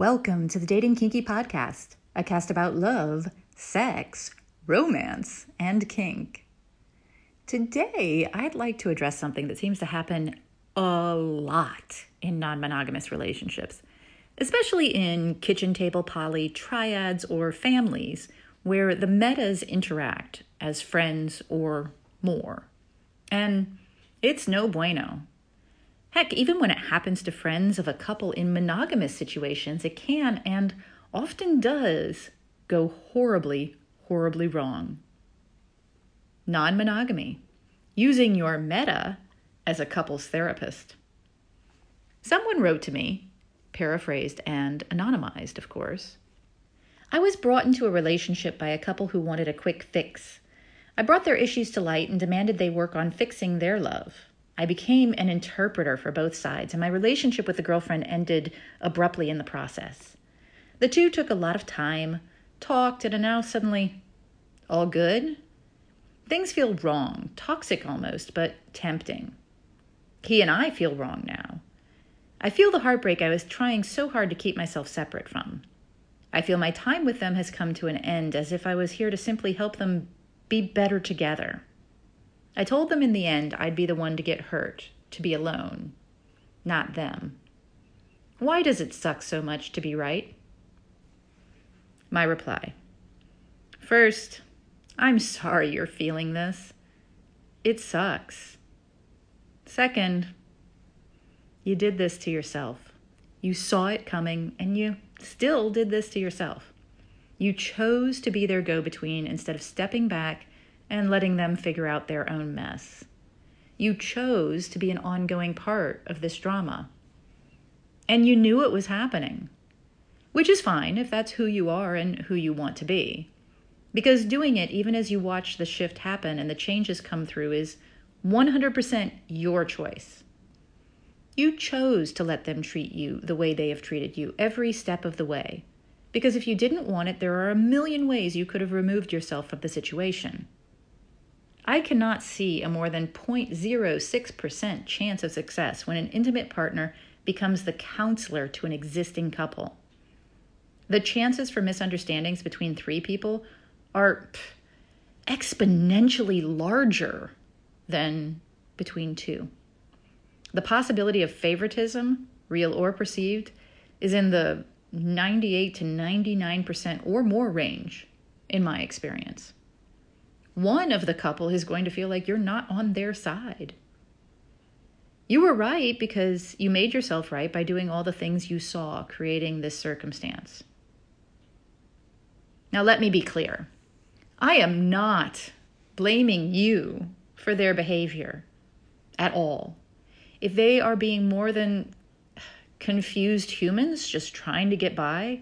Welcome to the Dating Kinky Podcast, a cast about love, sex, romance, and kink. Today, I'd like to address something that seems to happen a lot in non monogamous relationships, especially in kitchen table poly, triads, or families where the metas interact as friends or more. And it's no bueno. Heck, even when it happens to friends of a couple in monogamous situations, it can and often does go horribly, horribly wrong. Non monogamy, using your meta as a couples therapist. Someone wrote to me, paraphrased and anonymized, of course. I was brought into a relationship by a couple who wanted a quick fix. I brought their issues to light and demanded they work on fixing their love. I became an interpreter for both sides, and my relationship with the girlfriend ended abruptly in the process. The two took a lot of time, talked, and are now suddenly all good. Things feel wrong, toxic almost, but tempting. He and I feel wrong now. I feel the heartbreak I was trying so hard to keep myself separate from. I feel my time with them has come to an end as if I was here to simply help them be better together. I told them in the end I'd be the one to get hurt, to be alone, not them. Why does it suck so much to be right? My reply First, I'm sorry you're feeling this. It sucks. Second, you did this to yourself. You saw it coming and you still did this to yourself. You chose to be their go between instead of stepping back and letting them figure out their own mess. You chose to be an ongoing part of this drama. And you knew it was happening, which is fine if that's who you are and who you want to be. Because doing it, even as you watch the shift happen and the changes come through, is 100% your choice. You chose to let them treat you the way they have treated you every step of the way. Because if you didn't want it, there are a million ways you could have removed yourself from the situation. I cannot see a more than 0.06% chance of success when an intimate partner becomes the counselor to an existing couple. The chances for misunderstandings between three people are pff, exponentially larger than between two. The possibility of favoritism, real or perceived, is in the 98 to 99% or more range, in my experience one of the couple is going to feel like you're not on their side. You were right because you made yourself right by doing all the things you saw creating this circumstance. Now, let me be clear I am not blaming you for their behavior at all. If they are being more than confused humans just trying to get by,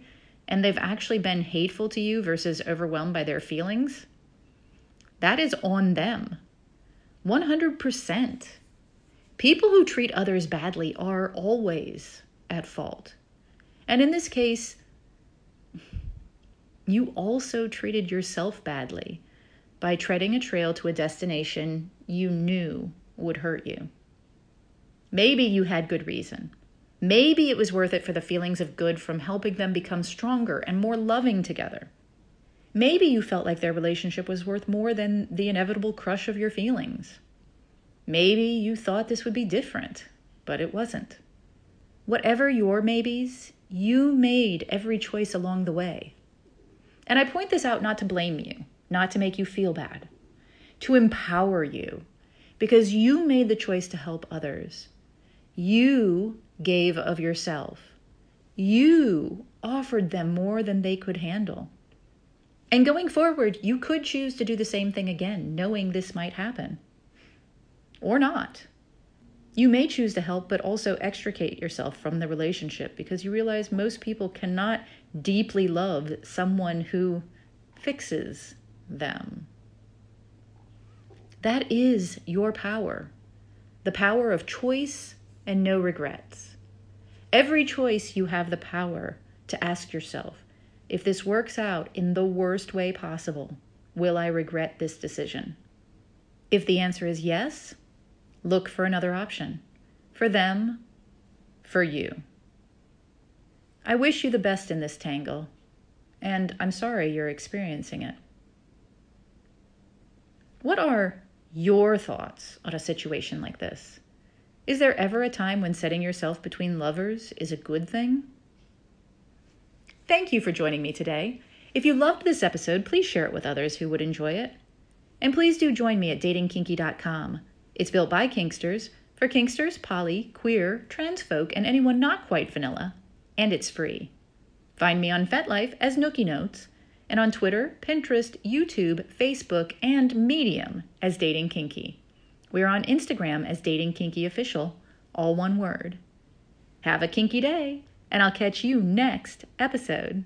and they've actually been hateful to you versus overwhelmed by their feelings, that is on them. 100%. People who treat others badly are always at fault. And in this case, you also treated yourself badly by treading a trail to a destination you knew would hurt you. Maybe you had good reason. Maybe it was worth it for the feelings of good from helping them become stronger and more loving together. Maybe you felt like their relationship was worth more than the inevitable crush of your feelings. Maybe you thought this would be different, but it wasn't. Whatever your maybes, you made every choice along the way. And I point this out not to blame you, not to make you feel bad, to empower you, because you made the choice to help others. You gave of yourself. You offered them more than they could handle. And going forward, you could choose to do the same thing again, knowing this might happen. Or not. You may choose to help, but also extricate yourself from the relationship because you realize most people cannot deeply love someone who fixes them. That is your power the power of choice and no regrets. Every choice you have the power to ask yourself if this works out in the worst way possible, will I regret this decision? If the answer is yes, look for another option for them, for you. I wish you the best in this tangle, and I'm sorry you're experiencing it. What are your thoughts on a situation like this? Is there ever a time when setting yourself between lovers is a good thing? Thank you for joining me today. If you loved this episode, please share it with others who would enjoy it. And please do join me at datingkinky.com. It's built by Kinksters for Kinksters, poly, queer, trans folk, and anyone not quite vanilla. And it's free. Find me on FetLife as Nookie Notes, and on Twitter, Pinterest, YouTube, Facebook, and Medium as Dating Kinky. We are on Instagram as Dating Kinky Official, all one word. Have a kinky day, and I'll catch you next episode.